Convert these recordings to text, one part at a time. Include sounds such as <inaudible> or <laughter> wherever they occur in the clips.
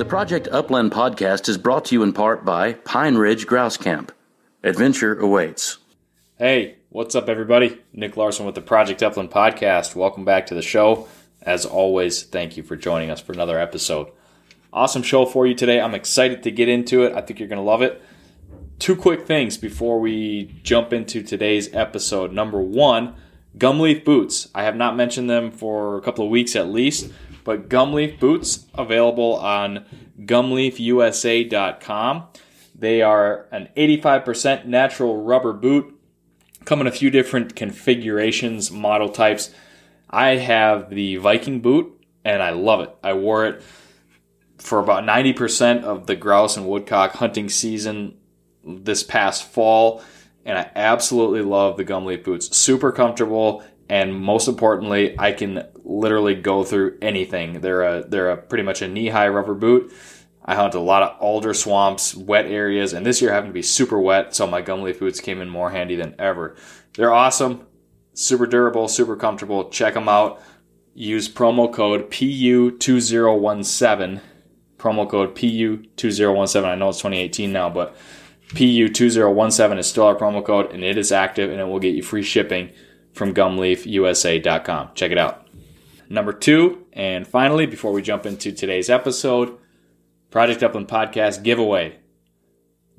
The Project Upland podcast is brought to you in part by Pine Ridge Grouse Camp. Adventure awaits. Hey, what's up, everybody? Nick Larson with the Project Upland podcast. Welcome back to the show. As always, thank you for joining us for another episode. Awesome show for you today. I'm excited to get into it. I think you're going to love it. Two quick things before we jump into today's episode. Number one, Gumleaf boots. I have not mentioned them for a couple of weeks at least, but Gumleaf boots available on gumleafusa.com. They are an 85% natural rubber boot, come in a few different configurations, model types. I have the Viking boot and I love it. I wore it for about 90% of the grouse and woodcock hunting season this past fall, and I absolutely love the Gumleaf boots. Super comfortable, and most importantly, I can literally go through anything. They're a they're a pretty much a knee high rubber boot. I hunt a lot of alder swamps, wet areas, and this year happened to be super wet, so my Gumleaf boots came in more handy than ever. They're awesome, super durable, super comfortable. Check them out. Use promo code PU2017. Promo code PU2017. I know it's 2018 now, but PU2017 is still our promo code and it is active and it will get you free shipping from gumleafusa.com. Check it out. Number two, and finally, before we jump into today's episode, Project Upland Podcast giveaway.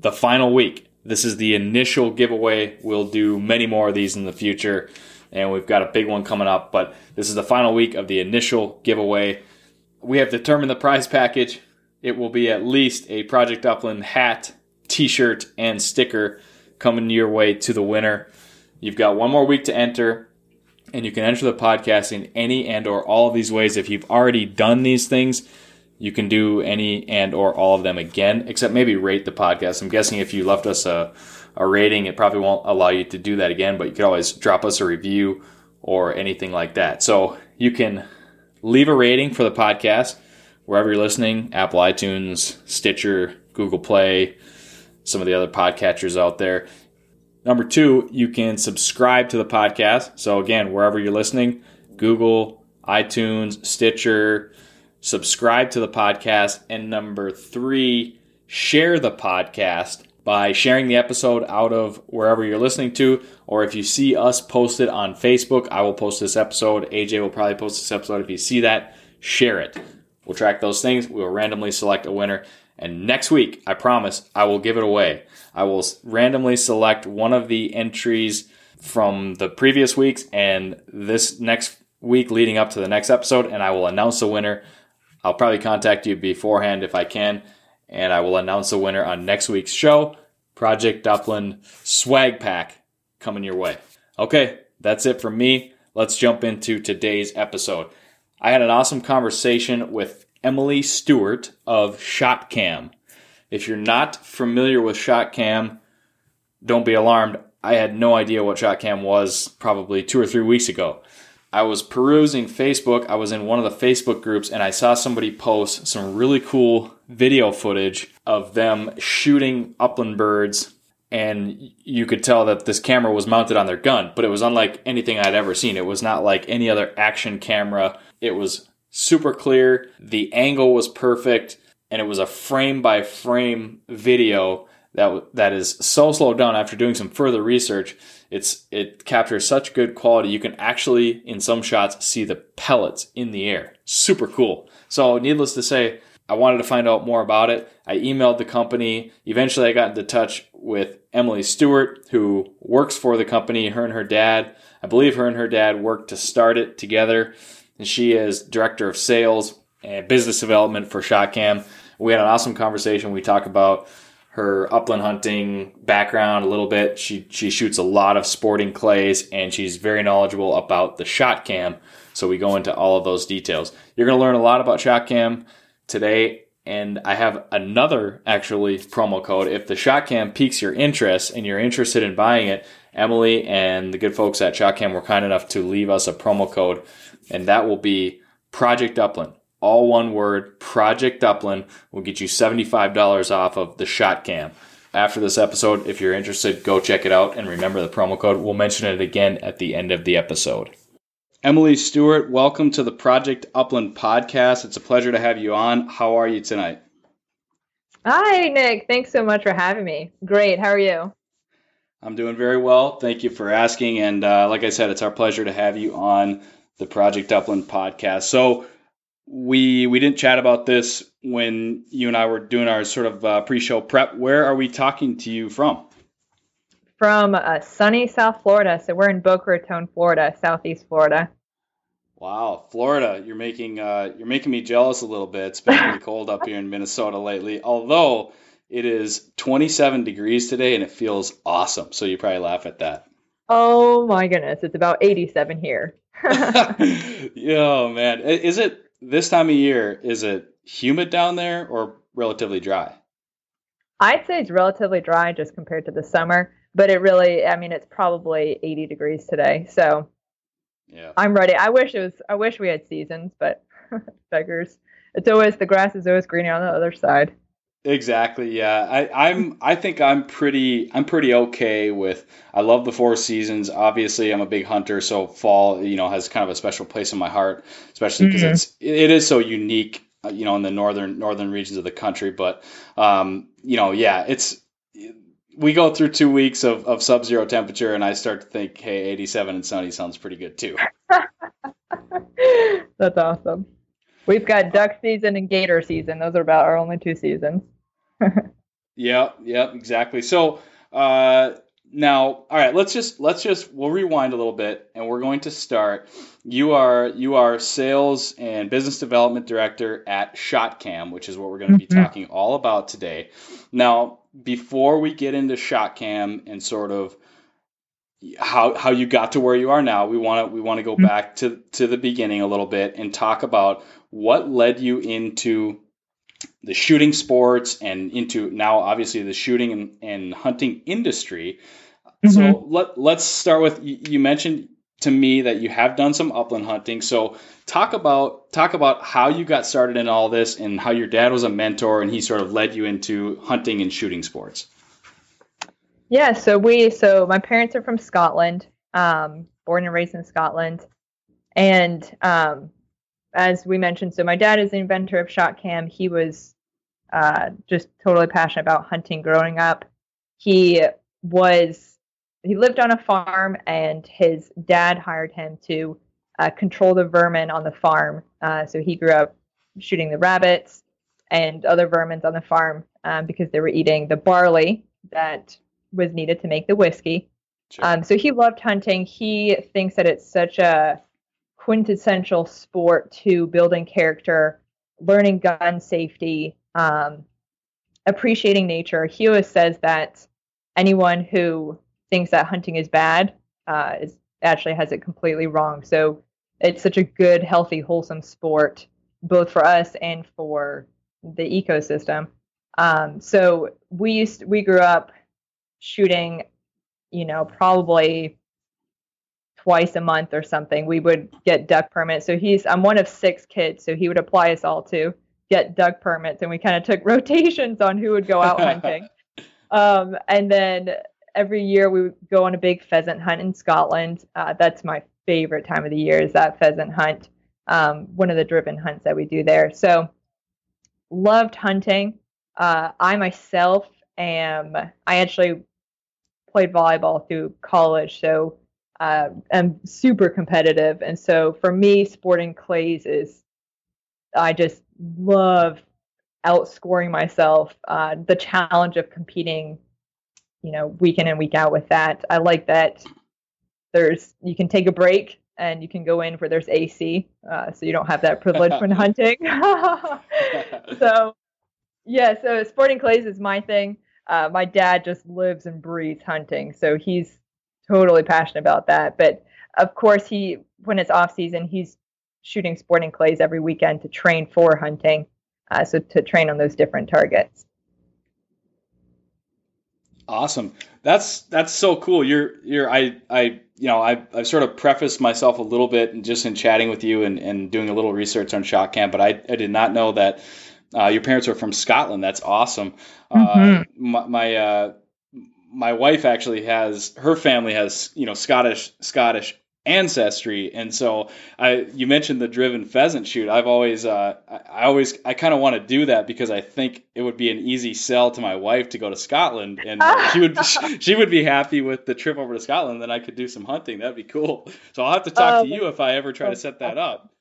The final week. This is the initial giveaway. We'll do many more of these in the future, and we've got a big one coming up, but this is the final week of the initial giveaway. We have determined the prize package. It will be at least a Project Upland hat, t-shirt and sticker coming your way to the winner. You've got one more week to enter and you can enter the podcast in any and or all of these ways. If you've already done these things, you can do any and or all of them again, except maybe rate the podcast. I'm guessing if you left us a, a rating, it probably won't allow you to do that again, but you could always drop us a review or anything like that. So you can leave a rating for the podcast wherever you're listening, Apple iTunes, Stitcher, Google Play, some of the other podcatchers out there. Number two, you can subscribe to the podcast. So, again, wherever you're listening, Google, iTunes, Stitcher, subscribe to the podcast. And number three, share the podcast by sharing the episode out of wherever you're listening to. Or if you see us posted on Facebook, I will post this episode. AJ will probably post this episode. If you see that, share it. We'll track those things. We will randomly select a winner. And next week, I promise, I will give it away. I will randomly select one of the entries from the previous weeks and this next week leading up to the next episode, and I will announce the winner. I'll probably contact you beforehand if I can, and I will announce the winner on next week's show. Project Upland swag pack coming your way. Okay, that's it from me. Let's jump into today's episode. I had an awesome conversation with Emily Stewart of ShotCam. If you're not familiar with ShotCam, don't be alarmed. I had no idea what ShotCam was probably two or three weeks ago. I was perusing Facebook. I was in one of the Facebook groups and I saw somebody post some really cool video footage of them shooting upland birds. And you could tell that this camera was mounted on their gun, but it was unlike anything I'd ever seen. It was not like any other action camera. It was super clear. The angle was perfect. And it was a frame by frame video that that is so slowed down after doing some further research. It's it captures such good quality. You can actually in some shots see the pellets in the air. Super cool. So needless to say, I wanted to find out more about it. I emailed the company. Eventually, I got into touch with Emily Stewart, who works for the company. Her and her dad, I believe her and her dad worked to start it together. And she is director of sales and business development for ShotCam. We had an awesome conversation. We talk about her upland hunting background a little bit. She she shoots a lot of sporting clays and she's very knowledgeable about the shot cam. So we go into all of those details. You're going to learn a lot about shot cam today and I have another actually promo code if the shot cam piques your interest and you're interested in buying it. Emily and the good folks at ShotCam were kind enough to leave us a promo code and that will be Project Upland all one word, Project Upland will get you $75 off of the shot cam. After this episode, if you're interested, go check it out and remember the promo code. We'll mention it again at the end of the episode. Emily Stewart, welcome to the Project Upland podcast. It's a pleasure to have you on. How are you tonight? Hi, Nick. Thanks so much for having me. Great. How are you? I'm doing very well. Thank you for asking. And uh, like I said, it's our pleasure to have you on the Project Upland podcast. So, we we didn't chat about this when you and I were doing our sort of uh, pre-show prep. Where are we talking to you from? From uh, sunny South Florida. So we're in Boca Raton, Florida, Southeast Florida. Wow, Florida! You're making uh, you're making me jealous a little bit. It's been pretty <laughs> cold up here in Minnesota lately. Although it is 27 degrees today and it feels awesome. So you probably laugh at that. Oh my goodness, it's about 87 here. <laughs> <laughs> oh man, is it this time of year, is it humid down there or relatively dry? I'd say it's relatively dry just compared to the summer, but it really, I mean, it's probably 80 degrees today. So yeah, I'm ready. I wish it was, I wish we had seasons, but <laughs> beggars. It's always, the grass is always greener on the other side. Exactly. Yeah. I, I'm. I think I'm pretty. I'm pretty okay with. I love the four seasons. Obviously, I'm a big hunter, so fall, you know, has kind of a special place in my heart, especially because mm-hmm. it's it is so unique, uh, you know, in the northern northern regions of the country. But, um, you know, yeah, it's we go through two weeks of, of sub zero temperature, and I start to think, hey, 87 and sunny sounds pretty good too. <laughs> <laughs> That's awesome. We've got duck season and gator season. Those are about our only two seasons. Yeah, yeah, exactly. So uh, now, all right, let's just let's just we'll rewind a little bit, and we're going to start. You are you are sales and business development director at ShotCam, which is what we're going to be mm-hmm. talking all about today. Now, before we get into ShotCam and sort of how how you got to where you are now, we want to we want to go mm-hmm. back to to the beginning a little bit and talk about what led you into the shooting sports and into now obviously the shooting and, and hunting industry. Mm-hmm. So let let's start with you mentioned to me that you have done some upland hunting. So talk about talk about how you got started in all this and how your dad was a mentor and he sort of led you into hunting and shooting sports. Yeah, so we so my parents are from Scotland, um, born and raised in Scotland, and um, as we mentioned, so my dad is the inventor of ShotCam. He was uh, just totally passionate about hunting growing up. He was he lived on a farm, and his dad hired him to uh, control the vermin on the farm. Uh, so he grew up shooting the rabbits and other vermins on the farm um, because they were eating the barley that was needed to make the whiskey. Sure. Um, so he loved hunting. He thinks that it's such a quintessential sport to building character, learning gun safety, um, appreciating nature. He always says that anyone who thinks that hunting is bad uh, is actually has it completely wrong. So it's such a good, healthy, wholesome sport, both for us and for the ecosystem. Um, so we used we grew up shooting, you know, probably twice a month or something. We would get duck permits. So he's I'm one of six kids, so he would apply us all to get duck permits, and we kind of took <laughs> rotations on who would go out hunting. <laughs> Um, and then every year we would go on a big pheasant hunt in Scotland. Uh, that's my favorite time of the year is that pheasant hunt. Um, one of the driven hunts that we do there. So loved hunting. Uh, I myself am. I actually played volleyball through college, so uh, I'm super competitive. And so for me, sporting clays is. I just love outscoring myself. Uh, the challenge of competing, you know, week in and week out with that. I like that. There's you can take a break and you can go in where there's AC, uh, so you don't have that privilege when <laughs> hunting. <laughs> so yeah, so sporting clays is my thing. Uh, my dad just lives and breathes hunting, so he's totally passionate about that. But of course, he when it's off season, he's shooting sporting clays every weekend to train for hunting. Uh, so to train on those different targets. Awesome. That's that's so cool. You're you're I I you know I I sort of prefaced myself a little bit and just in chatting with you and, and doing a little research on shot cam, but I, I did not know that uh, your parents are from Scotland. That's awesome. Mm-hmm. Uh, my my, uh, my wife actually has her family has you know Scottish Scottish ancestry. And so I you mentioned the driven pheasant shoot. I've always uh, I, always I kind of want to do that because I think it would be an easy sell to my wife to go to Scotland and <laughs> she would <laughs> she would be happy with the trip over to Scotland. Then I could do some hunting. That'd be cool. So I'll have to talk Oh, to you if I ever try to set that up. <laughs>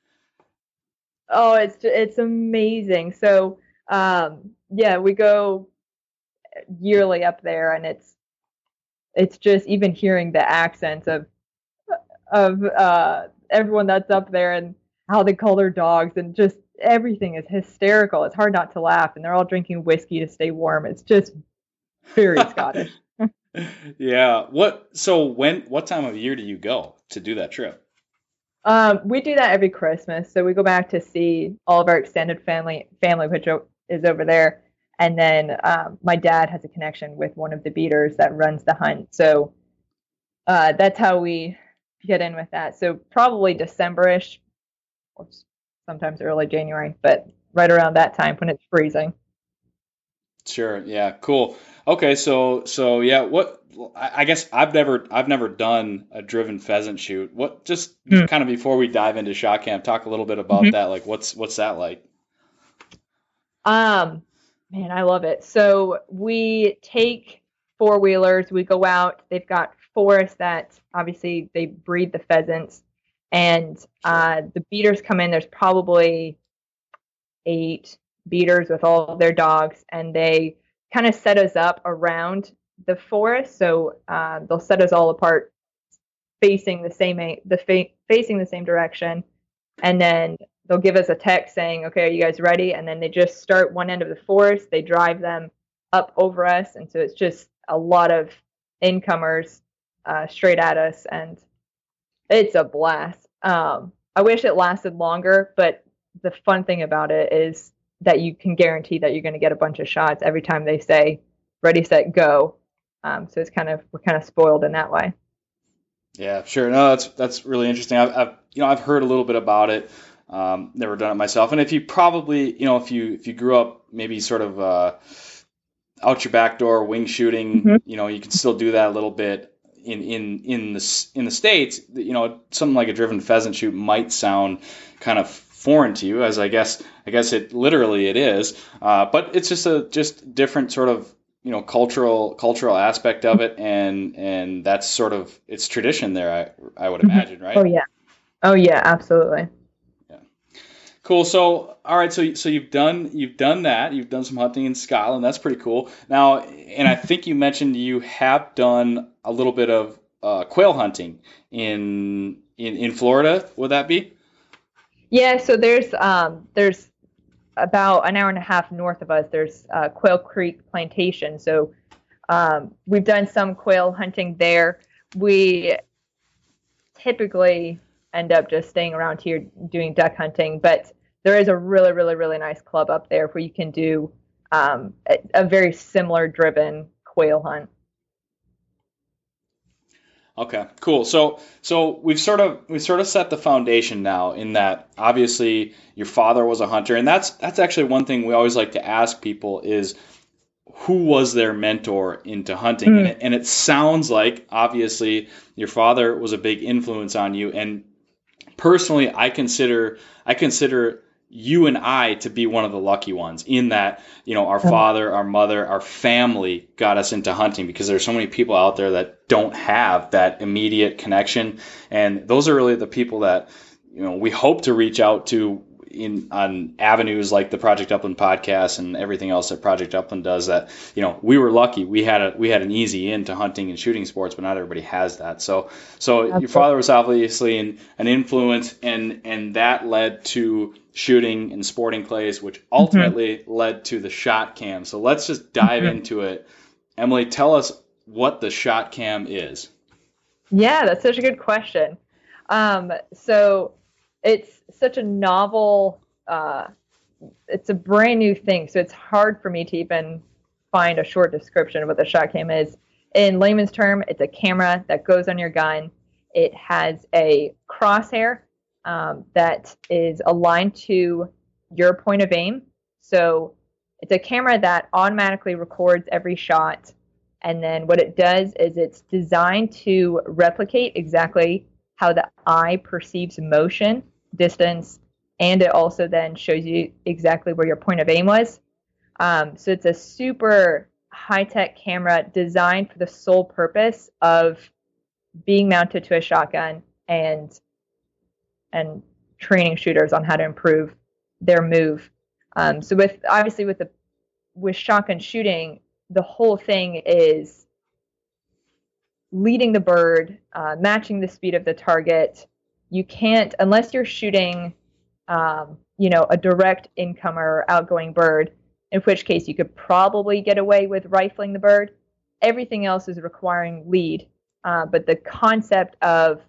Oh, it's it's amazing. So, um, yeah, we go yearly up there, and it's it's just even hearing the accents of of uh, everyone that's up there and how they call their dogs, and just everything is hysterical. It's hard not to laugh, and they're all drinking whiskey to stay warm. It's just very <laughs> Scottish. yeah what so when what time of year do you go to do that trip Um, we do that every Christmas. So we go back to see all of our extended family, family which is over there, and then um, my dad has a connection with one of the beaters that runs the hunt. So uh, that's how we get in with that. So probably Decemberish, or sometimes early January, but right around that time when it's freezing. Sure. Yeah. Cool. Okay. So so yeah. What I guess I've never I've never done a driven pheasant shoot. What just Hmm. kind of before we dive into shot cam, talk a little bit about Mhm. that. Like what's what's that like? Um, man, I love it. So we take four wheelers, we go out. They've got forests that obviously they breed the pheasants, and uh, the beaters come in. There's probably eight beaters with all their dogs, and they kind of set us up around the forest. So uh, they'll set us all apart, facing the same the fa- facing the same direction, and then they'll give us a text saying, "Okay, are you guys ready?" And then they just start one end of the forest. They drive them up over us, and so it's just a lot of incomers uh, straight at us, and it's a blast. Um, I wish it lasted longer, but the fun thing about it is that you can guarantee that you're going to get a bunch of shots every time they say "ready, set, go." Um, so it's kind of we're kind of spoiled in that way. Yeah. Sure. No, that's that's really interesting. I've, I've you know I've heard a little bit about it. Um, never done it myself. And if you probably you know if you if you grew up maybe sort of uh, out your back door wing shooting, Mhm. you know you can still do that a little bit in in in the in the states. You know something like a driven pheasant shoot might sound kind of foreign to you, as I guess I guess it literally it is. Uh, but it's just a just different sort of you know cultural cultural aspect of it, and and that's sort of it's tradition there. I I would Mhm. imagine, right? Oh yeah, oh yeah, absolutely. Cool. So, all right. So, so you've done you've done that. You've done some hunting in Scotland. That's pretty cool. Now, and I think you mentioned you have done a little bit of uh, quail hunting in in in Florida. Would that be? Yeah. So there's um there's about an hour and a half north of us. There's uh, Quail Creek Plantation. So um, we've done some quail hunting there. We typically end up just staying around here doing duck hunting, but there is a really, really, really nice club up there where you can do um, a, a very similar driven quail hunt. Okay, cool. So so we've sort of we've sort of set the foundation now in that obviously your father was a hunter, and that's that's actually one thing we always like to ask people is who was their mentor into hunting, mm. and, it, and it sounds like obviously your father was a big influence on you, and personally, I consider I consider you and I to be one of the lucky ones in that, you know, our father, our mother, our family got us into hunting because there's so many people out there that don't have that immediate connection. And those are really the people that, you know, we hope to reach out to in on avenues like the Project Upland podcast and everything else that Project Upland does that you know we were lucky we had a we had an easy into hunting and shooting sports but not everybody has that so so Absolutely. your father was obviously an, an influence and and that led to shooting and sporting clays which mm-hmm. ultimately mm-hmm. led to the shot cam so let's just dive mm-hmm. into it Emily tell us what the shot cam is yeah that's such a good question um, so it's such a novel uh, it's a brand new thing so it's hard for me to even find a short description of what the shot cam is. In layman's term it's a camera that goes on your gun. It has a crosshair um, that is aligned to your point of aim. So it's a camera that automatically records every shot and then what it does is it's designed to replicate exactly how the eye perceives motion distance, and it also then shows you exactly where your point of aim was. Um, so it's a super high tech camera designed for the sole purpose of being mounted to a shotgun and and training shooters on how to improve their move. Um, so with obviously with the with shotgun shooting, the whole thing is leading the bird, uh, matching the speed of the target, you can't unless you're shooting um, you know a direct incomer outgoing bird in which case you could probably get away with rifling the bird. Everything else is requiring lead. Uh, but the concept of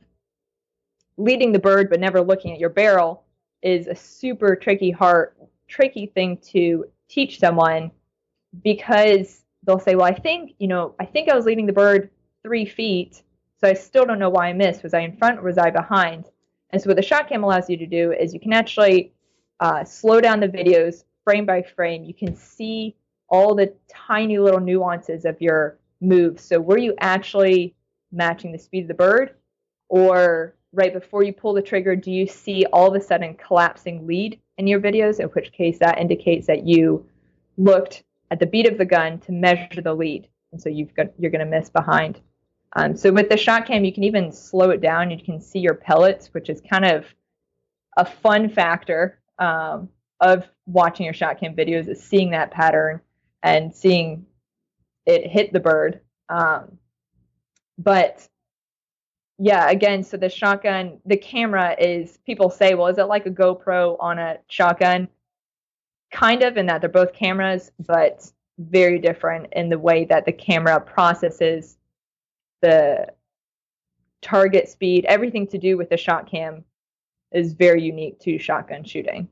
leading the bird but never looking at your barrel is a super tricky hard tricky thing to teach someone because they'll say well i think you know i think i was leading the bird three feet so I still don't know why I missed. Was I in front or was I behind? And so what the shot cam allows you to do is you can actually uh, slow down the videos frame by frame. You can see all the tiny little nuances of your move. So were you actually matching the speed of the bird? Or right before you pull the trigger, do you see all of a sudden collapsing lead in your videos? In which case that indicates that you looked at the bead of the gun to measure the lead. And so you've got, you're going to miss behind. Um, so with the shot cam, you can even slow it down. You can see your pellets, which is kind of a fun factor um, of watching your shot cam videos is seeing that pattern and seeing it hit the bird. Um, but yeah, again, so the shotgun, the camera is, people say, well, is it like a GoPro on a shotgun? Kind of, in that they're both cameras, but very different in the way that the camera processes the target speed, everything to do with the shot cam is very unique to shotgun shooting.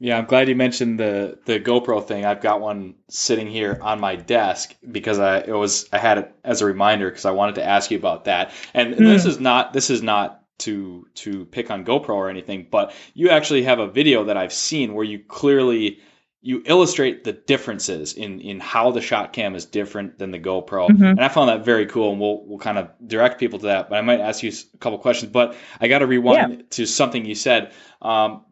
Yeah, I'm glad you mentioned the the GoPro thing. I've got one sitting here on my desk because I it was I had it as a reminder because I wanted to ask you about that. And mm. this is not this is not to to pick on GoPro or anything, but you actually have a video that I've seen where you clearly you illustrate the differences in in how the shot cam is different than the GoPro, mm-hmm. and I found that very cool. And we'll we'll kind of direct people to that. But I might ask you a couple questions. But I got to rewind yeah. to something you said. Um,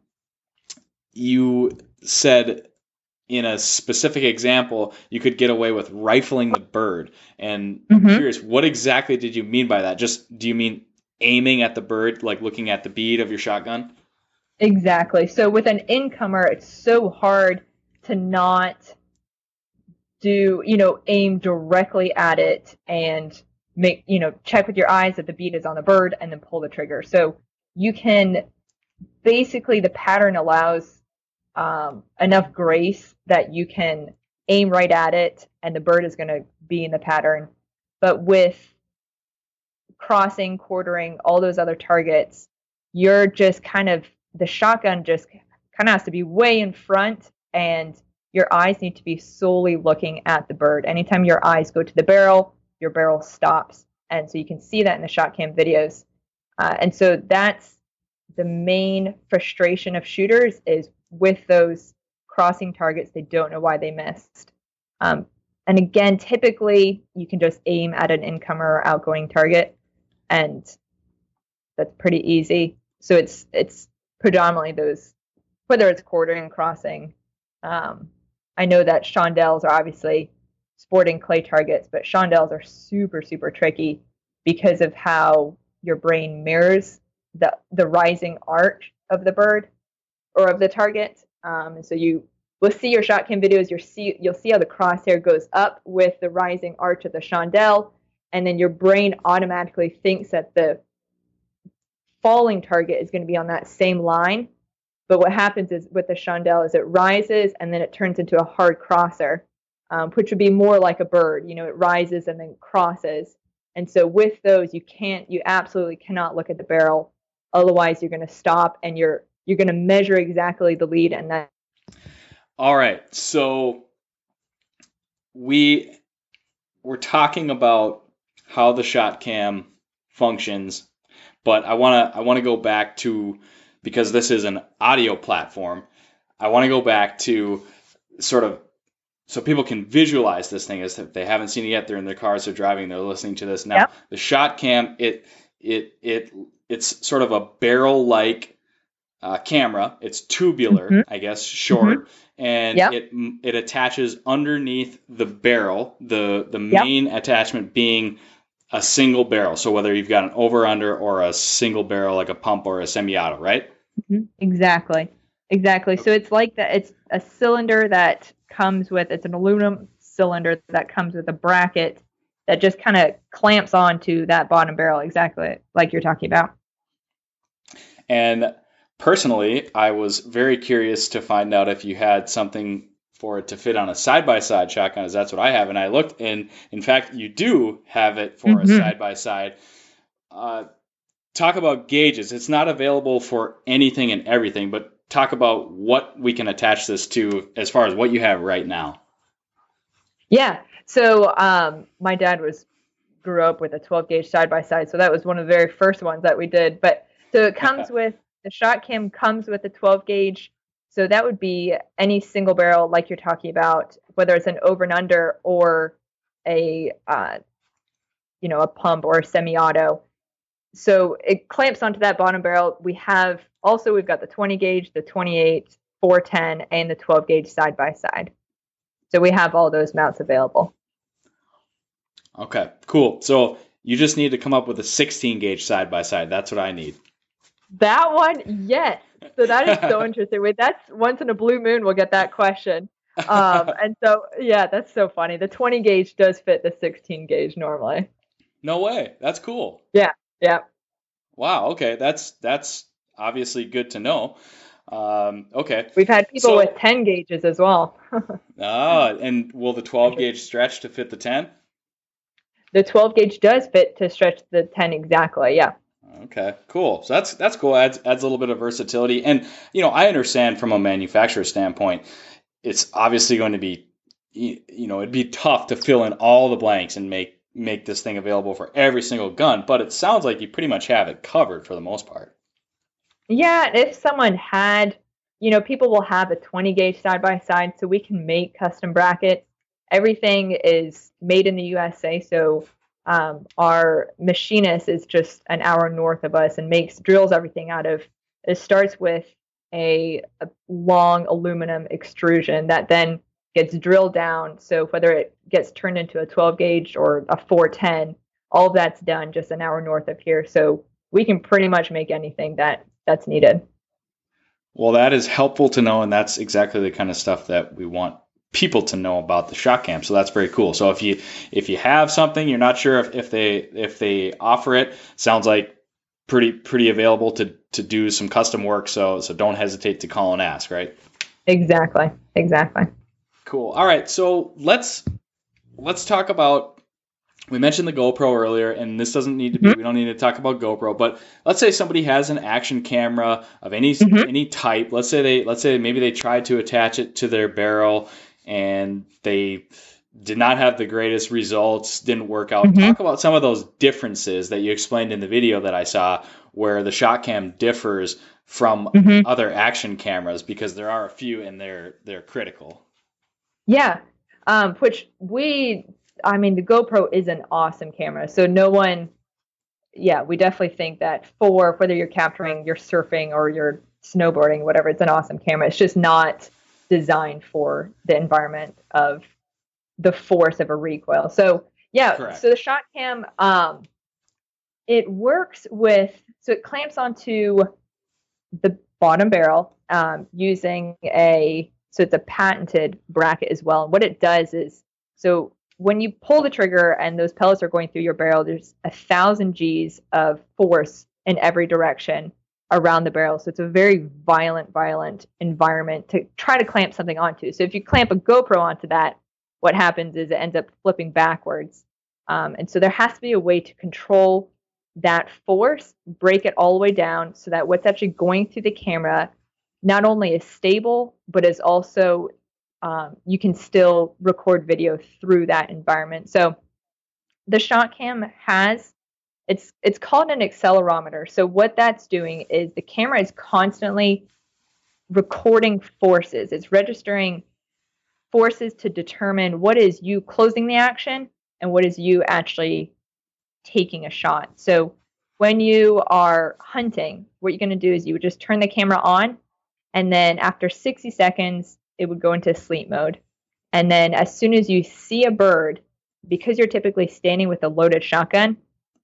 you said in a specific example, you could get away with rifling the bird. And mm-hmm. I'm curious, what exactly did you mean by that? Just do you mean aiming at the bird, like looking at the bead of your shotgun? Exactly. So with an incomer, it's so hard to not do, you know, aim directly at it and make, you know, check with your eyes that the bead is on the bird and then pull the trigger. So you can basically the pattern allows um, enough grace that you can aim right at it and the bird is going to be in the pattern. But with crossing, quartering, all those other targets, you're just kind of the shotgun just kind of has to be way in front and your eyes need to be solely looking at the bird. Anytime your eyes go to the barrel, your barrel stops. And so you can see that in the shot cam videos. Uh, and so that's the main frustration of shooters is with those crossing targets, they don't know why they missed. Um, and again, typically you can just aim at an incomer or outgoing target, and that's pretty easy. So it's it's predominantly those, whether it's quartering crossing. Um, I know that chandelles are obviously sporting clay targets, but chandelles are super super tricky because of how your brain mirrors the the rising arch of the bird or of the target. Um, and so you will see your shot cam videos. You'll see you'll see how the crosshair goes up with the rising arch of the chandelle, and then your brain automatically thinks that the falling target is going to be on that same line. But what happens is with the chandelle is it rises and then it turns into a hard crosser, um, which would be more like a bird. You know, it rises and then crosses. And so with those, you can't, you absolutely cannot look at the barrel. Otherwise, you're going to stop and you're you're going to measure exactly the lead and that. All right, so we we're talking about how the shot cam functions but I want to I want to go back to because this is an audio platform. I want to go back to sort of so people can visualize this thing as if they haven't seen it yet. They're in their cars, they're driving, they're listening to this now. Yep. The shot cam it it it it's sort of a barrel like uh, camera. It's tubular, Mm-hmm. I guess, short, and Yep. it it attaches underneath the barrel. The the Yep. main attachment being a single barrel. So whether you've got an over under or a single barrel like a pump or a semi-auto, right? Mhm. Exactly. Exactly. So it's like that. It's a cylinder that comes with. It's an aluminum cylinder that comes with a bracket that just kind of clamps onto that bottom barrel, exactly like you're talking about. And personally, I was very curious to find out if you had something for it to fit on a side by side shotgun, as that's what I have. And I looked, and in fact, you do have it for a Mhm. side by side. Talk about gauges. It's not available for anything and everything, but talk about what we can attach this to as far as what you have right now. Yeah. So um, my dad was grew up with a 12 gauge side by side, so that was one of the very first ones that we did. But so it comes with the shot cam comes with a 12 gauge, so that would be any single barrel like you're talking about, whether it's an over and under or a uh, you know a pump or a semi-auto. So it clamps onto that bottom barrel. We have also we've got the 20 gauge, the 28, 410, and the 12 gauge side by side. So we have all those mounts available. Okay, cool. So you just need to come up with a 16 gauge side by side. That's what I need. That one, yes. So that is so <laughs> interesting. Wait, that's once in a blue moon we'll get that question. Um, <laughs> and so yeah, that's so funny. The 20 gauge does fit the 16 gauge normally. No way. That's cool. Yeah. Wow. Okay. That's that's obviously good to know. Um, okay. We've had people So- with 10 gauges as well. <laughs> Ah, and will the 12 gauge stretch to fit the 10? the 12 gauge does fit to stretch the 10 exactly. Yeah. Okay, cool. So that's that's cool. Adds adds a little bit of versatility, and you know I understand from a manufacturer standpoint, it's obviously going to be, you know, it'd be tough to fill in all the blanks and make make this thing available for every single gun. But it sounds like you pretty much have it covered for the most part. Yeah, if someone had, you know, people will have a 20 gauge side by side, so we can make custom brackets. Everything is made in the USA, so um, our machinist is just an hour north of us and makes drills everything out of. It starts with a, a long aluminum extrusion that then gets drilled down. So whether it gets turned into a 12 gauge or a 410, all of that's done just an hour north of here. So we can pretty much make anything that that's needed. Well, that is helpful to know, and that's exactly the kind of stuff that we want people to know about the shot cam. So that's very cool. So if you if you have something you're not sure if, if they if they offer it, sounds like pretty pretty available to to do some custom work. So so don't hesitate to call and ask. Right. Exactly. Exactly. Cool. All right. So let's let's talk about we mentioned the GoPro earlier, and this doesn't need to be. Mm-hmm. We don't need to talk about GoPro, but let's say somebody has an action camera of any mm-hmm. any type. Let's say they let's say maybe they tried to attach it to their barrel and they did not have the greatest results. Didn't work out. Mm-hmm. Talk about some of those differences that you explained in the video that I saw, where the shot cam differs from mm-hmm. other action cameras because there are a few and they're they're critical. Yeah, um, which we I mean, the GoPro is an awesome camera. So no one, yeah, we definitely think that for whether you're capturing, you're surfing or you're snowboarding, whatever, it's an awesome camera. It's just not designed for the environment of the force of a recoil. So yeah, Correct. so the shot cam, um, it works with so it clamps onto the bottom barrel um, using a so it's a patented bracket as well. And what it does is so when you pull the trigger and those pellets are going through your barrel, there's a thousand G's of force in every direction around the barrel. So it's a very violent, violent environment to try to clamp something onto. So if you clamp a GoPro onto that, what happens is it ends up flipping backwards. Um, and so there has to be a way to control that force, break it all the way down so that what's actually going through the camera not only is stable, but is also um, you can still record video through that environment. So the shot cam has it's it's called an accelerometer. So what that's doing is the camera is constantly recording forces. It's registering forces to determine what is you closing the action and what is you actually taking a shot. So when you are hunting, what you're going to do is you would just turn the camera on and then after 60 seconds it would go into sleep mode. And then as soon as you see a bird, because you're typically standing with a loaded shotgun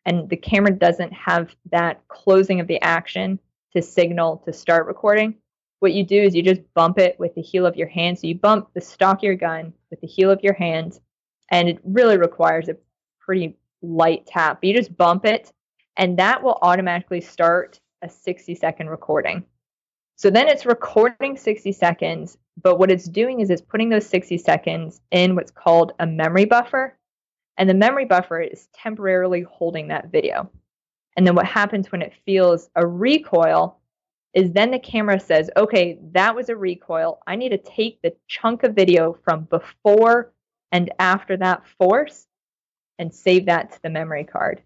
and the camera doesn't have that closing of the action to signal to start recording, what you do is you just bump it with the heel of your hand. So you bump the stock of your gun with the heel of your hand, and it really requires a pretty light tap. But you just bump it, and that will automatically start a 60 second recording. So then it's recording 60 seconds, but what it's doing is it's putting those 60 seconds in what's called a memory buffer. And the memory buffer is temporarily holding that video. And then what happens when it feels a recoil is then the camera says, okay, that was a recoil. I need to take the chunk of video from before and after that force and save that to the memory card.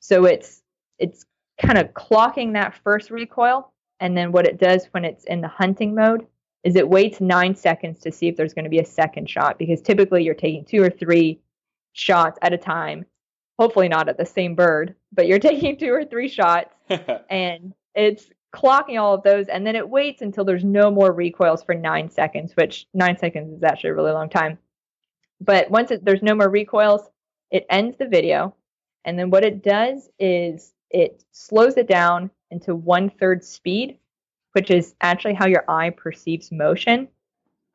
So it's it's kind of clocking that first recoil and then what it does when it's in the hunting mode is it waits nine seconds to see if there's going to be a second shot because typically you're taking two or three shots at a time. Hopefully not at the same bird, but you're <laughs> taking two or three shots <laughs> and it's clocking all of those and then it waits until there's no more recoils for nine seconds, which nine seconds is actually a really long time. But once it, there's no more recoils, it ends the video. And then what it does is it slows it down into one third speed, which is actually how your eye perceives motion.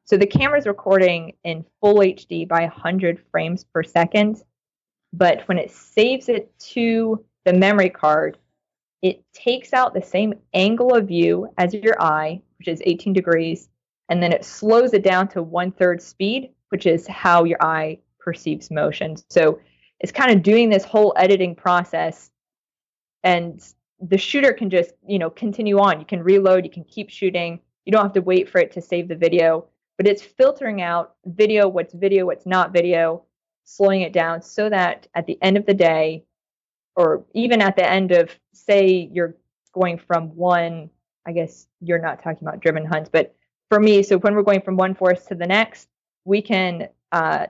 So the camera is recording in full HD by 100 frames per second, but when it saves it to the memory card, it takes out the same angle of view as your eye, which is 18 degrees, and then it slows it down to one third speed, which is how your eye perceives motion. So it's kind of doing this whole editing process and the shooter can just you know continue on. You can reload you can keep shooting. You don't have to wait for it to save the video. But it's filtering out video what's video what's not video slowing it down so that at the end of the day or even at the end of say you're going from one i guess you're not talking about driven hunts but for me so when we're going from one forest to the next we can uh,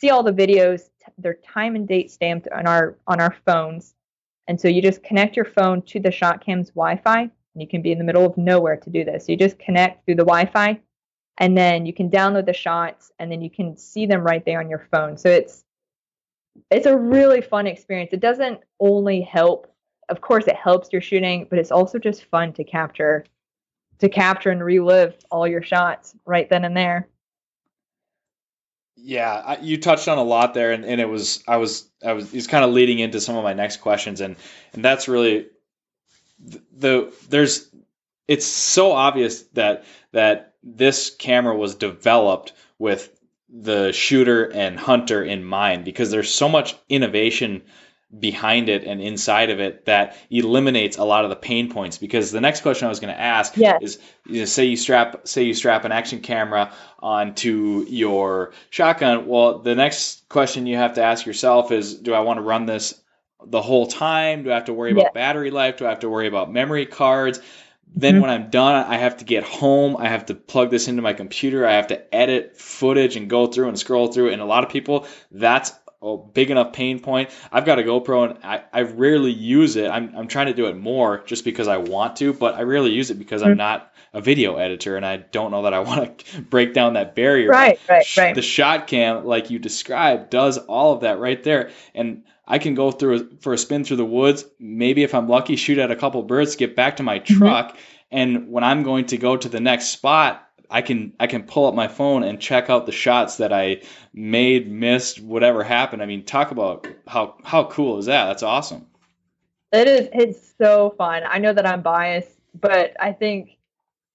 see all the videos their time and date stamped on our on our phones and so you just connect your phone to the ShotCam's Wi-Fi, and you can be in the middle of nowhere to do this. You just connect through the Wi-Fi, and then you can download the shots, and then you can see them right there on your phone. So it's it's a really fun experience. It doesn't only help, of course, it helps your shooting, but it's also just fun to capture to capture and relive all your shots right then and there. Yeah, I, you touched on a lot there, and, and it was I was I was it's kind of leading into some of my next questions, and and that's really the, the there's it's so obvious that that this camera was developed with the shooter and hunter in mind because there's so much innovation behind it and inside of it that eliminates a lot of the pain points because the next question I was going to ask Yeah. is you know, say you strap say you strap an action camera onto your shotgun well the next question you have to ask yourself is do I want to run this the whole time do I have to worry Yeah. about battery life do I have to worry about memory cards then Mhm. when I'm done, I have to get home. I have to plug this into my computer. I have to edit footage and go through and scroll through. And a lot of people, that's a big enough pain point. I've got a GoPro and I, I rarely use it. I'm, I'm trying to do it more just because I want to, but I rarely use it because I'm Mhm. not a video editor and I don't know that I <laughs> want to break down that barrier. Right, right, right. The shot cam, like you described, does all of that right there. And I can go through for a spin through the woods. Maybe if I'm lucky, shoot at a couple birds, get back to my Mm-hmm. truck, and when I'm going to go to the next spot, I can I can pull up my phone and check out the shots that I made, missed, whatever happened. I mean, talk about how how cool is that? That's awesome. It is. It's so fun. I know that I'm biased, but I think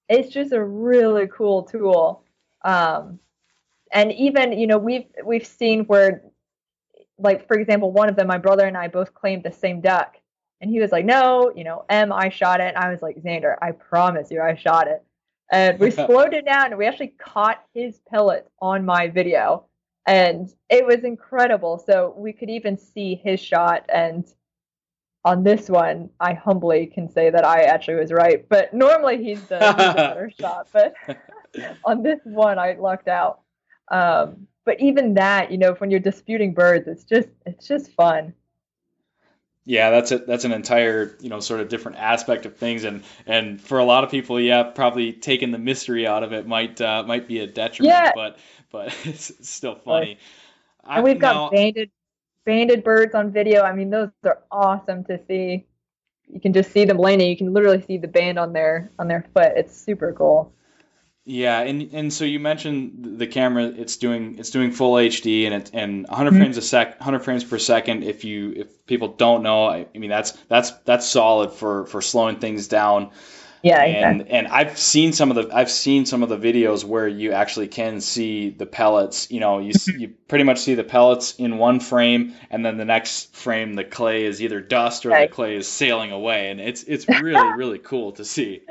it's just a really cool tool. Um, and even you know we've we've seen where, like for example, one of them, my brother and I both claimed the same duck, and he was like, "No, you know, M, I shot it." And I was like, "Xander, I promise you, I shot it." And we <laughs> slowed it down, and we actually caught his pellet on my video, and it was incredible. So we could even see his shot and on this one, I humbly can say that I actually was right. But normally he's the, he's the better <laughs> shot. But <laughs> on this one, I lucked out. Um, but even that, you know, when you're disputing birds, it's just it's just fun. Yeah, that's it. That's an entire, you know, sort of different aspect of things, and and for a lot of people, yeah, probably taking the mystery out of it might uh, might be a detriment. Yeah. But but <laughs> it's, still funny. I- And we've got now- banded banded birds on video. I mean, those are awesome to see. You can just see them landing. You can literally see the band on their on their foot. It's super cool. Yeah, and and so you mentioned the camera. It's doing it's doing full HD and it and 100 Mhm. frames a sec, 100 frames per second. If you if people don't know, I, I mean that's that's that's solid for for slowing things down. Yeah, And exactly. and I've seen some of the I've seen some of the videos where you actually can see the pellets. You know, you you pretty much see the pellets in one frame, and then the next frame the clay is either dust or Right. the clay is sailing away, and it's it's <laughs> really really cool to see.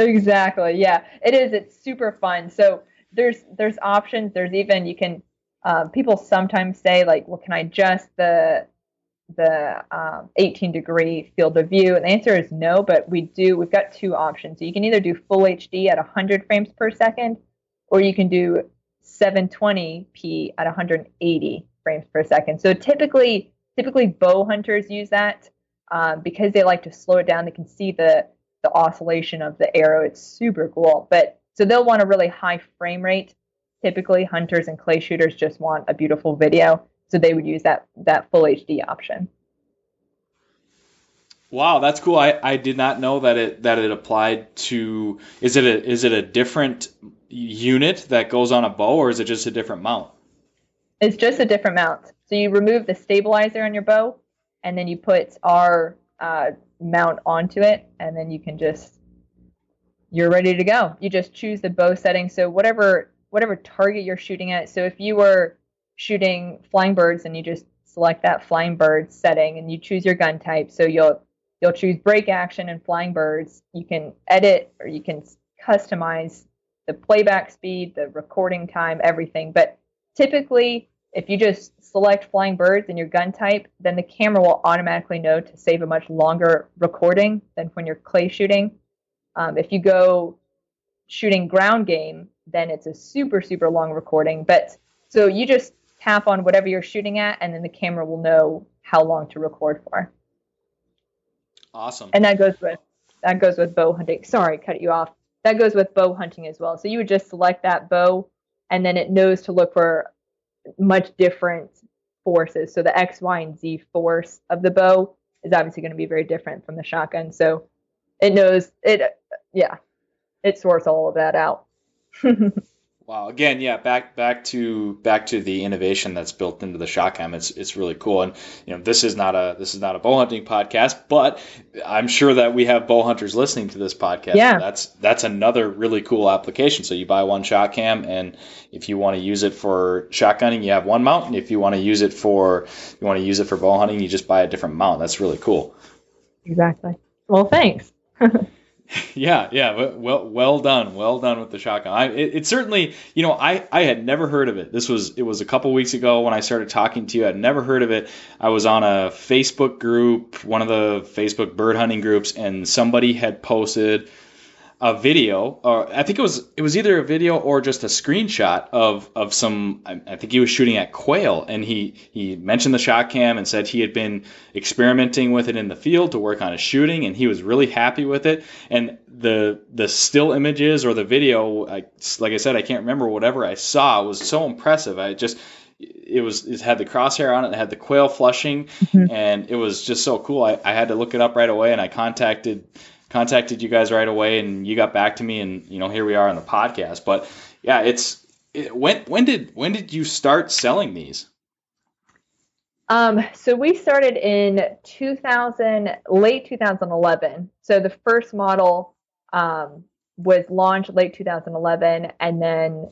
Exactly. Yeah, it is. It's super fun. So there's there's options. There's even you can. Um, people sometimes say like, well, can I adjust the the um, 18 degree field of view? And the answer is no. But we do. We've got two options. So you can either do full HD at 100 frames per second, or you can do 720p at 180 frames per second. So typically, typically bow hunters use that um, because they like to slow it down. They can see the the oscillation of the arrow. It's super cool. But so they'll want a really high frame rate. Typically, hunters and clay shooters just want a beautiful video, so they would use that that full HD option. Wow, that's cool. I, I did not know that it that it applied to. Is it a is it a different unit that goes on a bow, or is it just a different mount? It's just a different mount. So you remove the stabilizer on your bow, and then you put our uh, mount onto it, and then you can just you're ready to go. You just choose the bow setting. So whatever whatever target you're shooting at. So if you were shooting flying birds, and you just select that flying bird setting, and you choose your gun type. So you'll you'll choose break action and flying birds. You can edit or you can customize the playback speed, the recording time, everything. But typically, if you just select flying birds in your gun type, then the camera will automatically know to save a much longer recording than when you're clay shooting. Um, if you go shooting ground game, then it's a super, super long recording. But so you just tap on whatever you're shooting at, and then the camera will know how long to record for. Awesome. And that goes with that goes with bow hunting. Sorry, cut you off. That goes with bow hunting as well. So you would just select that bow, and then it knows to look for much different forces. So the X, Y, and Z force of the bow is obviously going to be very different from the shotgun. So it knows it. Yeah, it sorts all of that out. <laughs> Wow. Again, yeah, back back to back to the innovation that's built into the shot cam. It's it's really cool. And you know, this is not a this is not a bow hunting podcast, but I'm sure that we have bow hunters listening to this podcast. Yeah. So that's that's another really cool application. So you buy one shot cam and if you want to use it for shotgunning, you have one mount. And if you want to use it for you want to use it for bow hunting, you just buy a different mount. That's really cool. Exactly. Well, thanks. <laughs> <laughs> Yeah, yeah, well, well done, well done with the shotgun. I, it, it, certainly, you know, I, I had never heard of it. This was, it was a couple weeks ago when I started talking to you. I'd never heard of it. I was on a Facebook group, one of the Facebook bird hunting groups, and somebody had posted a video, or I think it was it was either a video or just a screenshot of of some. I think he was shooting at quail, and he he mentioned the shot cam and said he had been experimenting with it in the field to work on his shooting, and he was really happy with it. And the the still images or the video, I, like I said, I can't remember whatever I saw was so impressive. I just it was it had the crosshair on it, it had the quail flushing, mm-hmm. and it was just so cool. I, I had to look it up right away, and I contacted contacted you guys right away, and you got back to me, and you know here we are on the podcast. But yeah, it's it, when when did when did you start selling these? Um, so we started in 2000, late 2011. So the first model um, was launched late 2011, and then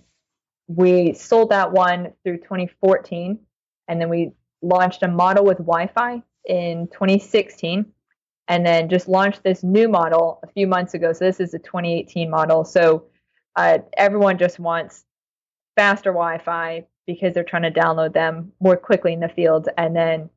we sold that one through 2014, and then we launched a model with Wi-Fi in 2016 and then just launched this new model a few months ago. So this is a 2018 model. So uh, everyone just wants faster Wi-Fi because they're trying to download them more quickly in the field, and then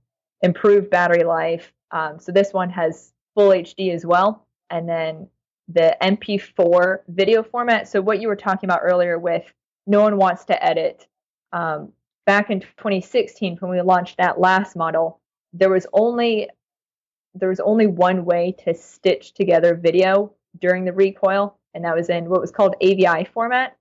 improve battery life. Um, so this one has full HD as well, and then the MP4 video format. So what you were talking about earlier with no one wants to edit. Um, back in 2016, when we launched that last model, there was only there was only one way to stitch together video during the recoil, and that was in what was called AVI format.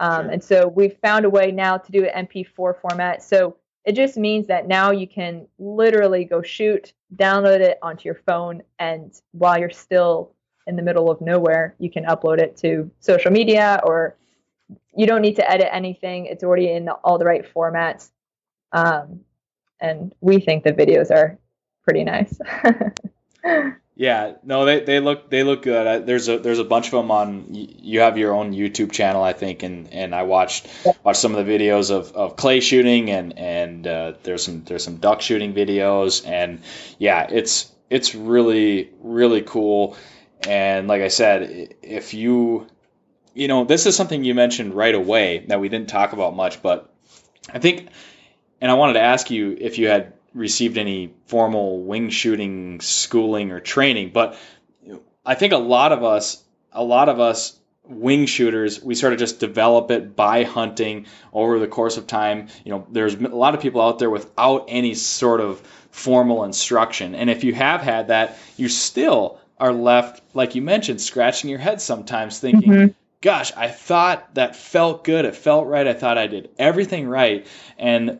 Um, sure. And so we've found a way now to do an MP4 format. So it just means that now you can literally go shoot, download it onto your phone, and while you're still in the middle of nowhere, you can upload it to social media or you don't need to edit anything. It's already in all the right formats. Um, and we think the videos are pretty nice. <laughs> yeah, no, they, they look they look good. there's a there's a bunch of them on. You have your own YouTube channel, I think, and, and I watched watched some of the videos of, of clay shooting and and uh, there's some there's some duck shooting videos and yeah, it's it's really really cool. And like I said, if you you know this is something you mentioned right away that we didn't talk about much, but I think and I wanted to ask you if you had received any formal wing shooting schooling or training, but I think a lot of us, a lot of us wing shooters, we sort of just develop it by hunting over the course of time. You know, there's a lot of people out there without any sort of formal instruction. And if you have had that, you still are left, like you mentioned, scratching your head sometimes thinking, mm-hmm. gosh, I thought that felt good. It felt right. I thought I did everything right. And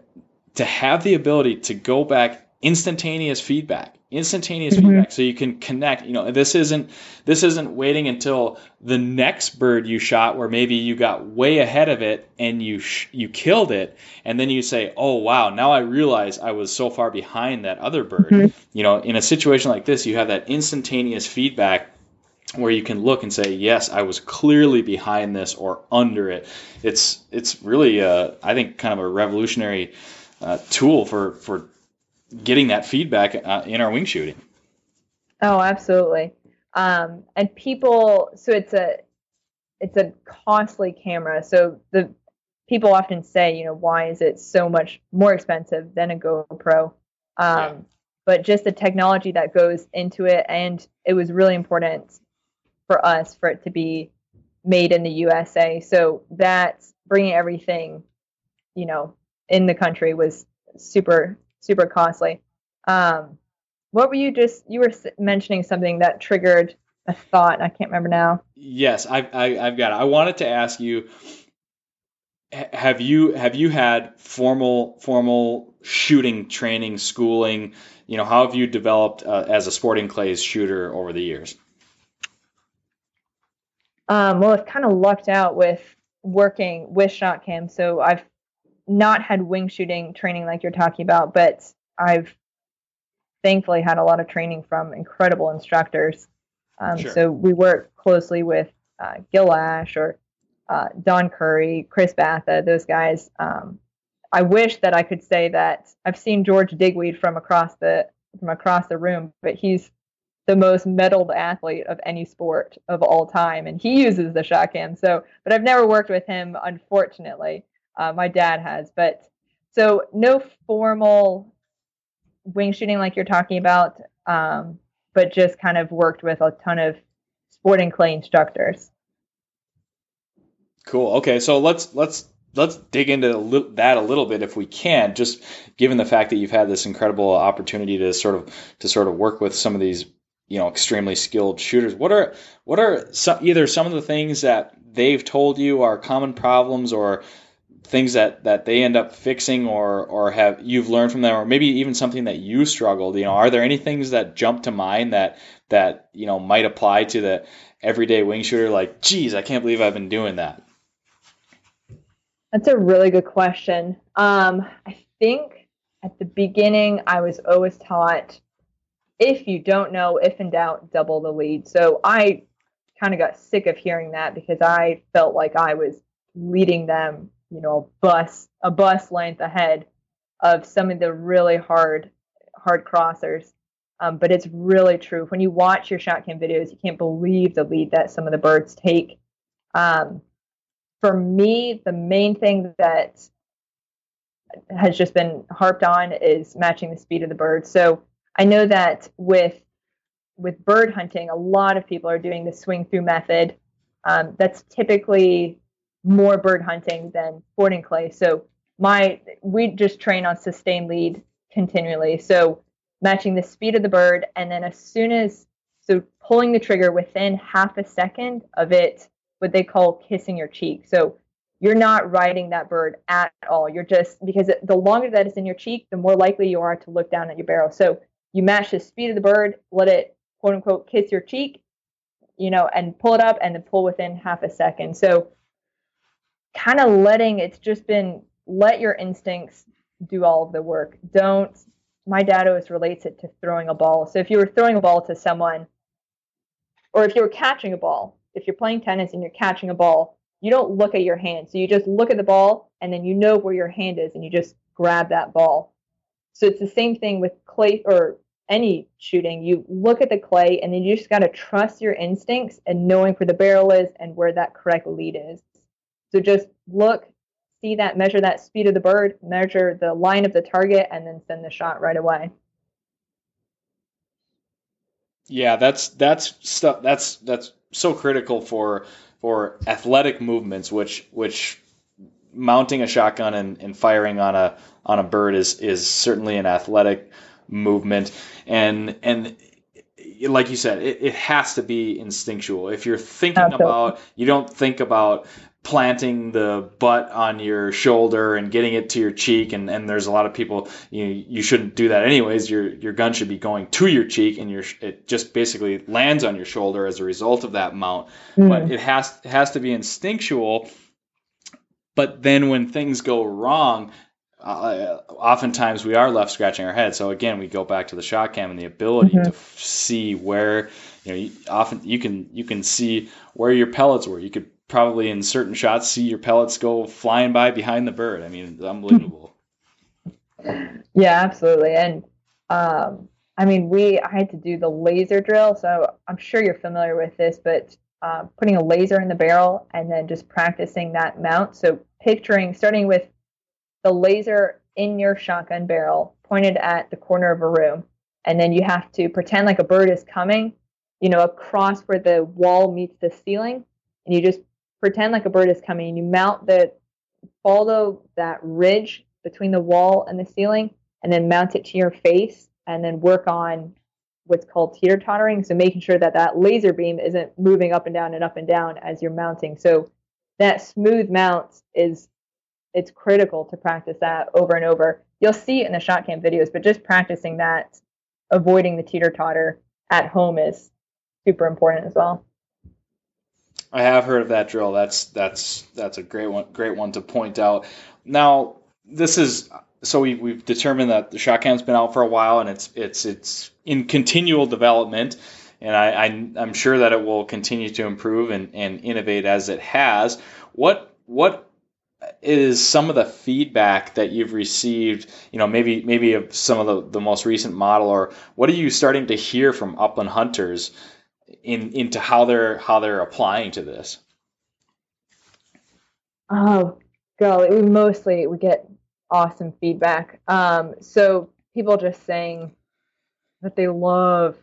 to have the ability to go back instantaneous feedback instantaneous mm-hmm. feedback so you can connect you know this isn't this isn't waiting until the next bird you shot where maybe you got way ahead of it and you sh- you killed it and then you say oh wow now i realize i was so far behind that other bird mm-hmm. you know in a situation like this you have that instantaneous feedback where you can look and say yes i was clearly behind this or under it it's it's really uh, i think kind of a revolutionary uh, tool for for getting that feedback uh, in our wing shooting. Oh, absolutely. Um, and people, so it's a it's a costly camera. So the people often say, you know, why is it so much more expensive than a GoPro? Um, yeah. But just the technology that goes into it, and it was really important for us for it to be made in the USA. So that's bringing everything, you know, in the country was super super costly. Um, what were you just you were mentioning something that triggered a thought? I can't remember now. Yes, I, I I've got it. I wanted to ask you have you have you had formal formal shooting training schooling you know how have you developed uh, as a sporting clays shooter over the years Um, well, I've kind of lucked out with working with shot cam, so I've not had wing shooting training like you're talking about, but I've thankfully had a lot of training from incredible instructors. Um, Sure. So we work closely with uh, Gil Ash or uh, Don Curry, Chris Batha, those guys. Um, I wish that I could say that I've seen George Digweed from across the from across the room, but he's the most medaled athlete of any sport of all time, and he uses the shot cam. So, but I've never worked with him, unfortunately. Uh, my dad has, but so no formal wing shooting like you're talking about, um, but just kind of worked with a ton of sporting clay instructors. Cool. Okay, so let's let's let's dig into that a little bit if we can. Just given the fact that you've had this incredible opportunity to sort of to sort of work with some of these you know extremely skilled shooters. What are what are some, either some of the things that they've told you are common problems or things that that they end up fixing or or have you've learned from them or maybe even something that you struggled you know are there any things that jump to mind that that you know might apply to the everyday wing shooter like geez i can't believe i've been doing that That's a really good question. Um, I think at the beginning, I was always taught if you don't know, if in doubt, double the lead. So I kind of got sick of hearing that because I felt like I was leading them, you know, bus a bus length ahead of some of the really hard hard crossers. Um, but it's really true. When you watch your shot cam videos, you can't believe the lead that some of the birds take. Um, for me, the main thing that has just been harped on is matching the speed of the bird. So I know that with with bird hunting, a lot of people are doing the swing through method. Um, that's typically more bird hunting than sporting clay. So my we just train on sustained lead continually. So matching the speed of the bird, and then as soon as so pulling the trigger within half a second of it, what they call kissing your cheek. So you're not riding that bird at all. You're just because the longer that is in your cheek, the more likely you are to look down at your barrel. So you match the speed of the bird, let it quote unquote kiss your cheek, you know, and pull it up and then pull within half a second. So kind of letting it's just been let your instincts do all of the work. Don't my dad always relates it to throwing a ball. So if you were throwing a ball to someone, or if you were catching a ball, if you're playing tennis and you're catching a ball, you don't look at your hand. So you just look at the ball and then you know where your hand is and you just grab that ball. So it's the same thing with clay or any shooting. You look at the clay and then you just got to trust your instincts and knowing where the barrel is and where that correct lead is. So just look, see that, measure that speed of the bird, measure the line of the target, and then send the shot right away. Yeah, that's that's stuff that's that's so critical for for athletic movements, which which mounting a shotgun and, and firing on a on a bird is is certainly an athletic movement, and and like you said, it, it has to be instinctual. If you're thinking Absolutely. about, you don't think about planting the butt on your shoulder and getting it to your cheek and, and there's a lot of people you you shouldn't do that anyways. Your your gun should be going to your cheek and your it just basically lands on your shoulder as a result of that mount. But it has it has to be instinctual. But then when things go wrong uh, oftentimes we are left scratching our head. So again we go back to the shot cam and the ability to f- see where you know you, often you can you can see where your pellets were. You could probably in certain shots see your pellets go flying by behind the bird i mean it's unbelievable <laughs> Yeah, absolutely. And um, I mean, we I had to do the laser drill, so I'm sure you're familiar with this, but uh, putting a laser in the barrel and then just practicing that mount. So picturing starting with the laser in your shotgun barrel pointed at the corner of a room, and then you have to pretend like a bird is coming, you know, across where the wall meets the ceiling, and you just pretend like a bird is coming, and you mount the follow that ridge between the wall and the ceiling and then mount it to your face and then work on what's called teeter tottering. So making sure that that laser beam isn't moving up and down and up and down as you're mounting. So that smooth mount is it's critical to practice that over and over. You'll see it in the shot cam videos but just practicing that avoiding the teeter totter at home is super important as well I have heard of that drill. That's that's that's a great one. Great one to point out. Now, this is so we, we've determined that the shot cam's been out for a while and it's it's it's in continual development and I, I am sure that it will continue to improve and, and innovate as it has what what is some of the feedback that you've received you know maybe maybe of some of the, the most recent model or what are you starting to hear from upland hunters in into how they're how they're applying to this oh golly we mostly we get awesome feedback. Um, so people just saying that they love.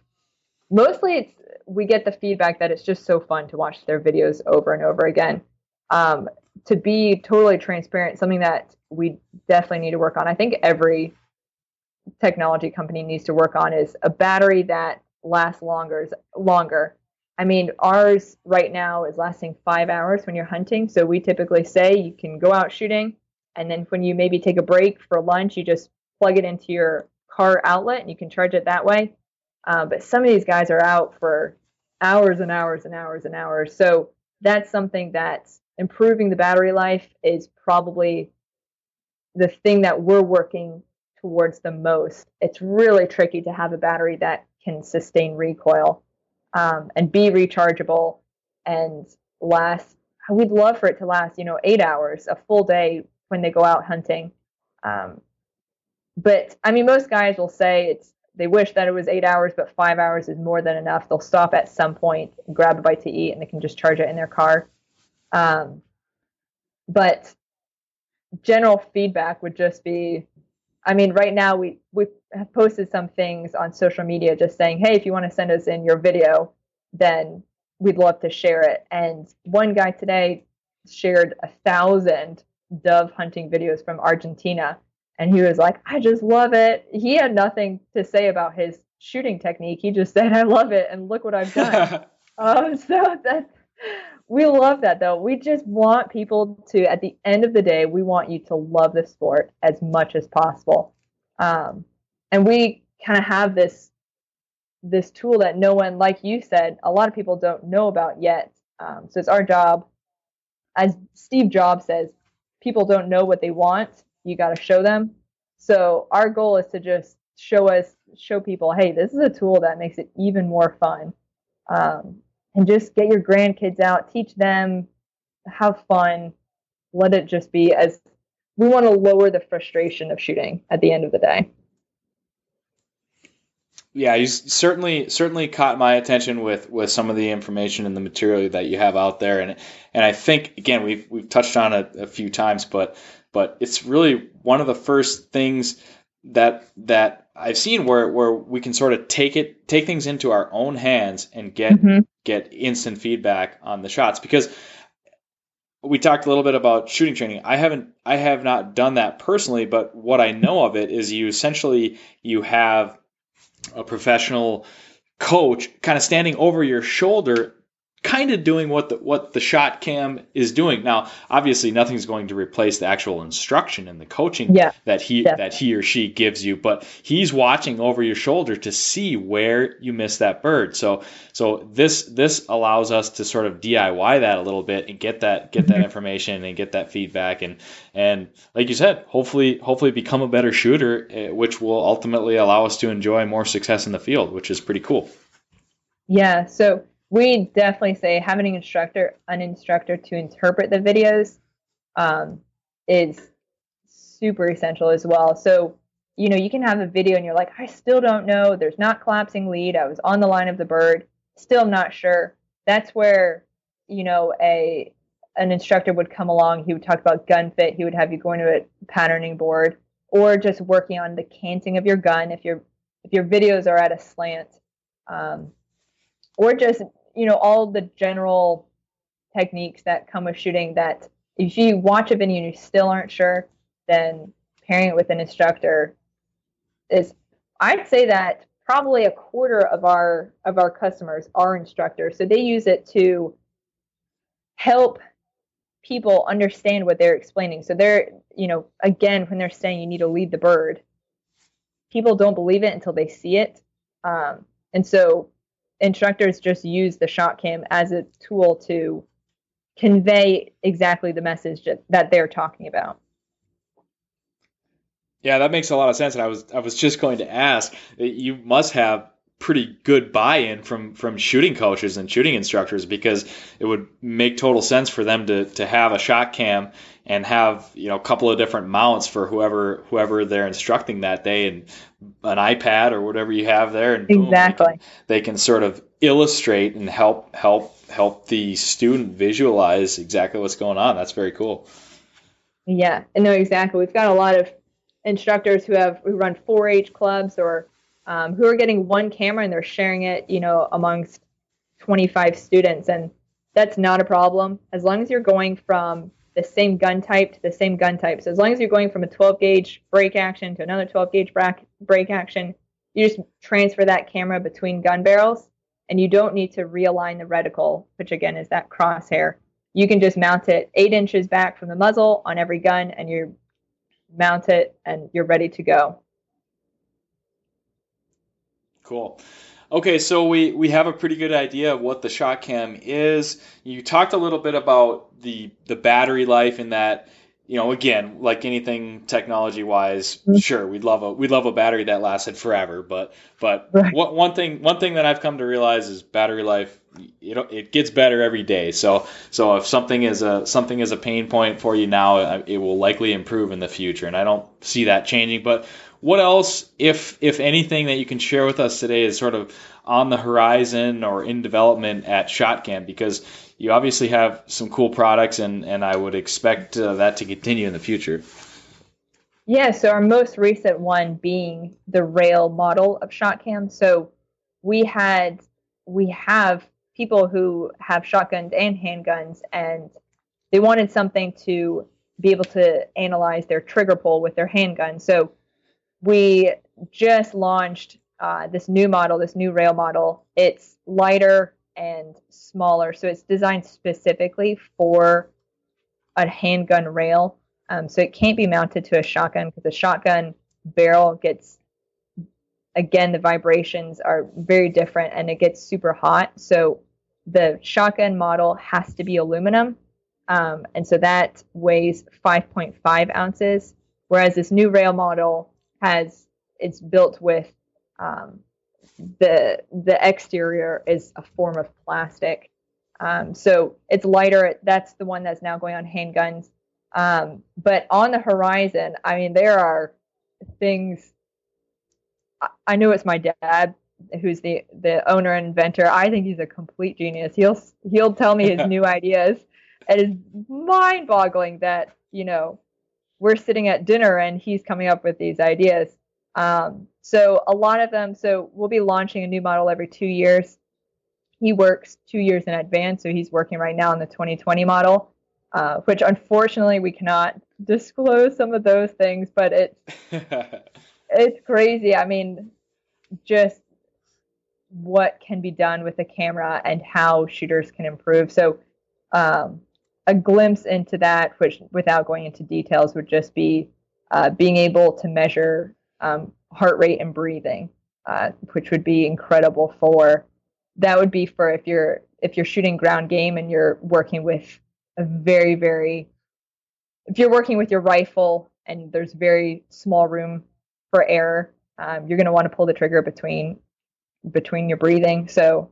Mostly, it's we get the feedback that it's just so fun to watch their videos over and over again. Um, to be totally transparent, something that we definitely need to work on. I think every technology company needs to work on is a battery that lasts longer. Longer. I mean, ours right now is lasting five hours when you're hunting. So we typically say you can go out shooting, and then when you maybe take a break for lunch, you just plug it into your car outlet and you can charge it that way. Uh, but some of these guys are out for hours and hours and hours and hours. So that's something that improving the battery life is probably the thing that we're working towards the most. It's really tricky to have a battery that can sustain recoil um, and be rechargeable and last. We'd love for it to last, you know, eight hours, a full day when they go out hunting. Um, but I mean, most guys will say it's they wish that it was eight hours, but five hours is more than enough. They'll stop at some point, grab a bite to eat, and they can just charge it in their car. Um, but general feedback would just be, I mean, right now we we have posted some things on social media just saying, hey, if you want to send us in your video, then we'd love to share it. And one guy today shared a thousand dove hunting videos from Argentina. And he was like, I just love it. He had nothing to say about his shooting technique. He just said, I love it. And look what I've done. <laughs> um, so that we love that though. We just want people to, at the end of the day, we want you to love the sport as much as possible. Um, and we kind of have this this tool that no one, like you said, a lot of people don't know about yet. Um, so it's our job, as Steve Jobs says, people don't know what they want, you got to show them. So our goal is to just show us, show people, hey, this is a tool that makes it even more fun. Um, and just get your grandkids out, teach them, have fun, let it just be as we want to lower the frustration of shooting at the end of the day. Yeah, you certainly certainly caught my attention with, with some of the information and the material that you have out there, and and I think again we've we've touched on it a few times, but but it's really one of the first things that that I've seen where where we can sort of take it take things into our own hands and get mm-hmm. get instant feedback on the shots because we talked a little bit about shooting training. I haven't I have not done that personally, but what I know of it is you essentially you have a professional coach kind of standing over your shoulder kind of doing what the what the shot cam is doing. Now, obviously, nothing's going to replace the actual instruction and the coaching yeah, that he definitely. that he or she gives you, but he's watching over your shoulder to see where you miss that bird. So so this this allows us to sort of DIY that a little bit and get that get that mm-hmm. information and get that feedback and and like you said, hopefully hopefully become a better shooter, eh, which will ultimately allow us to enjoy more success in the field, which is pretty cool. Yeah. So we definitely say having an instructor, an instructor to interpret the videos um, is super essential as well. So, you know, you can have a video and you're like, I still don't know. There's not collapsing lead. I was on the line of the bird. Still not sure. That's where, you know, a an instructor would come along. He would talk about gun fit. He would have you going to a patterning board or just working on the canting of your gun if your if your videos are at a slant. Um, or just you know all the general techniques that come with shooting that if you watch a video and you still aren't sure then pairing it with an instructor is i'd say that probably a quarter of our of our customers are instructors. So they use it to help people understand what they're explaining. So they're you know again when they're saying you need to lead the bird people don't believe it until they see it. Um, and so instructors just use the shot cam as a tool to convey exactly the message that they're talking about. Yeah, that makes a lot of sense. And I was I was just going to ask, you must have pretty good buy-in from from shooting coaches and shooting instructors because it would make total sense for them to to have a shot cam and have you know a couple of different mounts for whoever whoever they're instructing that day and an iPad or whatever you have there and boom, exactly they, can, they can sort of illustrate and help help help the student visualize exactly what's going on. That's very cool. Yeah, no, exactly. We've got a lot of instructors who have who run 4-H clubs or um, who are getting one camera and they're sharing it, you know, amongst 25 students, and that's not a problem as long as you're going from the same gun type to the same gun type. So as long as you're going from a 12 gauge break action to another 12 gauge break action, you just transfer that camera between gun barrels, and you don't need to realign the reticle, which again is that crosshair. You can just mount it eight inches back from the muzzle on every gun, and you mount it, and you're ready to go. Cool. Okay, so we, we have a pretty good idea of what the shot cam is. You talked a little bit about the the battery life in that, you know, again, like anything technology wise, mm-hmm. sure, we'd love a we'd love a battery that lasted forever, but but <laughs> right. what, one thing one thing that I've come to realize is battery life you know it gets better every day. So so if something is a something is a pain point for you now, it will likely improve in the future, and I don't see that changing. But what else, if if anything, that you can share with us today is sort of on the horizon or in development at ShotCam? Because you obviously have some cool products, and and I would expect uh, that to continue in the future. Yeah, so our most recent one being the rail model of ShotCam. So we had we have people who have shotguns and handguns, and they wanted something to be able to analyze their trigger pull with their handgun. So we just launched uh, this new model, this new rail model. It's lighter and smaller, so it's designed specifically for a handgun rail. Um, so it can't be mounted to a shotgun because the shotgun barrel gets, again, the vibrations are very different and it gets super hot. So the shotgun model has to be aluminum. Um, and so that weighs 5.5 ounces, whereas this new rail model has it's built with um, the the exterior is a form of plastic. Um, so it's lighter. That's the one that's now going on handguns. Um, but on the horizon, I mean, there are things. I, I know it's my dad who's the the owner and inventor. I think he's a complete genius. He'll he'll tell me his <laughs> new ideas. It is mind boggling that you know we're sitting at dinner and he's coming up with these ideas. Um, so a lot of them. So we'll be launching a new model every two years. He works two years in advance, so he's working right now on the 2020 model, uh, which unfortunately we cannot <laughs> disclose some of those things. But it's <laughs> it's crazy. I mean, just what can be done with the camera and how shooters can improve. So um, a glimpse into that, which without going into details would just be uh, being able to measure um, heart rate and breathing, uh, which would be incredible for. That would be for if you're if you're shooting ground game and you're working with a very very if you're working with your rifle and there's very small room for error, um, you're going to want to pull the trigger between between your breathing. So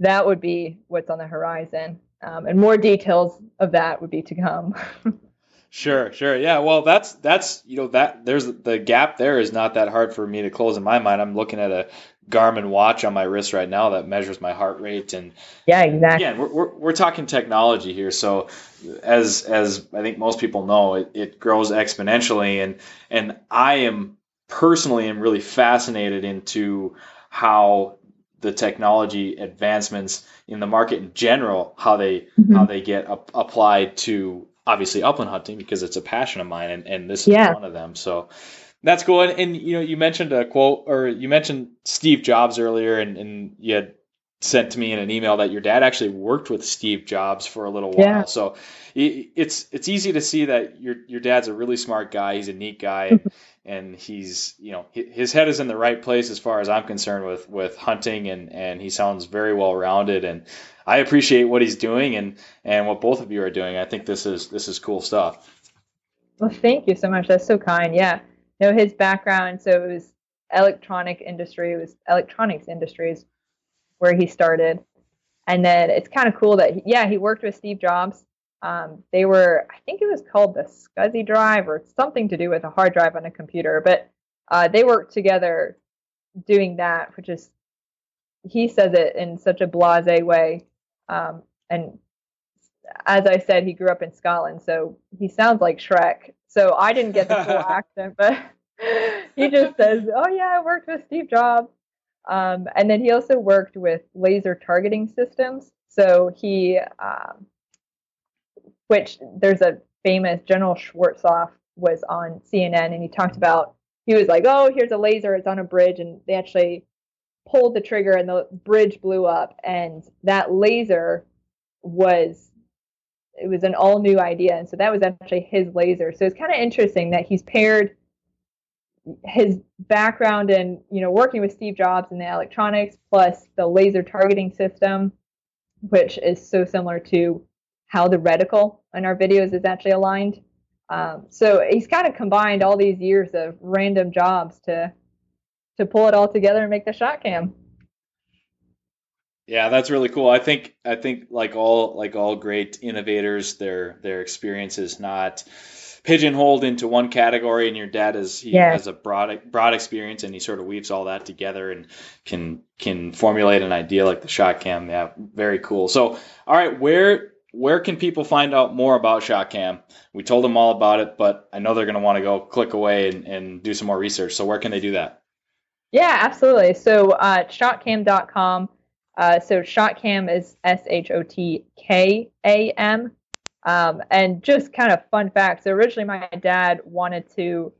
that would be what's on the horizon um, and more details of that would be to come. <laughs> sure, sure, yeah. Well, that's that's you know that there's the gap there is not that hard for me to close in my mind. I'm looking at a Garmin watch on my wrist right now that measures my heart rate and yeah, exactly. Yeah, we're, we're, we're talking technology here. So as as I think most people know, it, it grows exponentially, and and I am personally am really fascinated into how the technology advancements in the market in general, how they mm-hmm. how they get up, applied to obviously upland hunting because it's a passion of mine, and, and this yeah. is one of them. So that's cool. And, and, you know, you mentioned a quote, or you mentioned Steve Jobs earlier, and, and you had sent to me in an email that your dad actually worked with Steve Jobs for a little while. Yeah. So it's it's easy to see that your your dad's a really smart guy. He's a neat guy, <laughs> and he's you know his head is in the right place as far as I'm concerned with with hunting, and and he sounds very well rounded. And I appreciate what he's doing and and what both of you are doing. I think this is this is cool stuff. Well, thank you so much. That's so kind. Yeah. Know his background. So it was electronic industry. It was electronics industries where he started. And then it's kind of cool that, yeah, he worked with Steve Jobs. Um, they were, I think it was called the SCSI drive or something to do with a hard drive on a computer, but uh, they worked together doing that, which is, he says it in such a blase way. Um, and as I said, he grew up in Scotland, so he sounds like Shrek. So I didn't get the full <laughs> accent, but <laughs> he just says, "Oh yeah, I worked with Steve Jobs." Um, and then he also worked with laser targeting systems. So he, um, which there's a famous General Schwarzkopf was on CNN and he talked about, he was like, oh, here's a laser, it's on a bridge. And they actually pulled the trigger and the bridge blew up. And that laser was, it was an all new idea. And so that was actually his laser. So it's kind of interesting that he's paired his background in you know working with Steve Jobs in the electronics plus the laser targeting system, which is so similar to how the reticle in our videos is actually aligned. Um, so he's kind of combined all these years of random jobs to to pull it all together and make the shot cam. Yeah, that's really cool. I think I think like all like all great innovators, their their experience is not pigeonholed into one category and your dad is he yeah. has a broad broad experience and he sort of weaves all that together and can can formulate an idea like the shot cam. Yeah very cool. So all right where where can people find out more about shot cam? We told them all about it but i know they're going to want to go click away and, and do some more research. So where can they do that? Yeah absolutely. So uh, shotcam.com uh, so shotcam is s-h-o-t-k-a-m um, and just kind of fun fact. So originally, my dad wanted to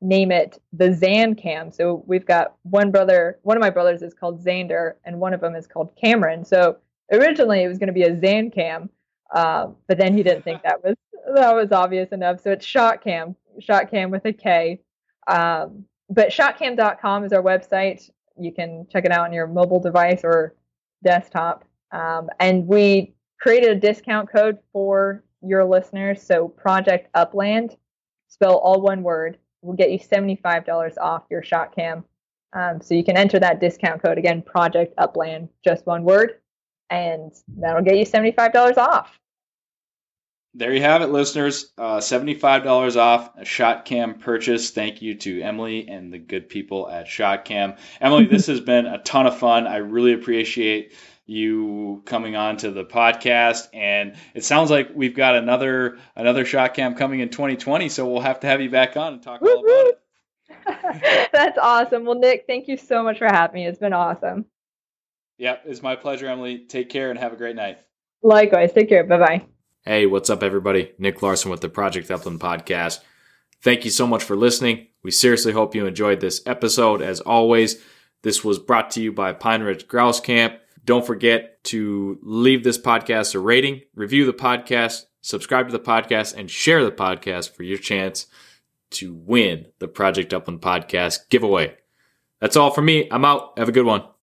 name it the Zan Cam. So we've got one brother. One of my brothers is called Xander, and one of them is called Cameron. So originally, it was going to be a Zan Cam, uh, but then he didn't think that was that was obvious enough. So it's Shot Cam, Shot Cam with a K. Um, but shotcam.com is our website. You can check it out on your mobile device or desktop. Um, and we created a discount code for your listeners. So Project Upland, spell all one word, will get you $75 off your shot cam. Um, so you can enter that discount code again, Project Upland, just one word, and that'll get you $75 off. There you have it, listeners. Uh, $75 off a shot cam purchase. Thank you to Emily and the good people at Shot Cam. Emily, <laughs> this has been a ton of fun. I really appreciate you coming on to the podcast and it sounds like we've got another another shot cam coming in 2020 so we'll have to have you back on and talk all about it. <laughs> That's awesome. Well nick thank you so much for having me. It's been awesome. Yep it's my pleasure emily. Take care and have a great night. Likewise. Take care. Bye-bye. Hey what's up everybody? Nick larson with the project upland podcast. Thank you so much for listening. We seriously hope you enjoyed this episode. As always this was brought to you by pine ridge grouse camp don't forget to leave this podcast a rating, review the podcast, subscribe to the podcast, and share the podcast for your chance to win the Project Upland podcast giveaway. That's all for me. I'm out. Have a good one.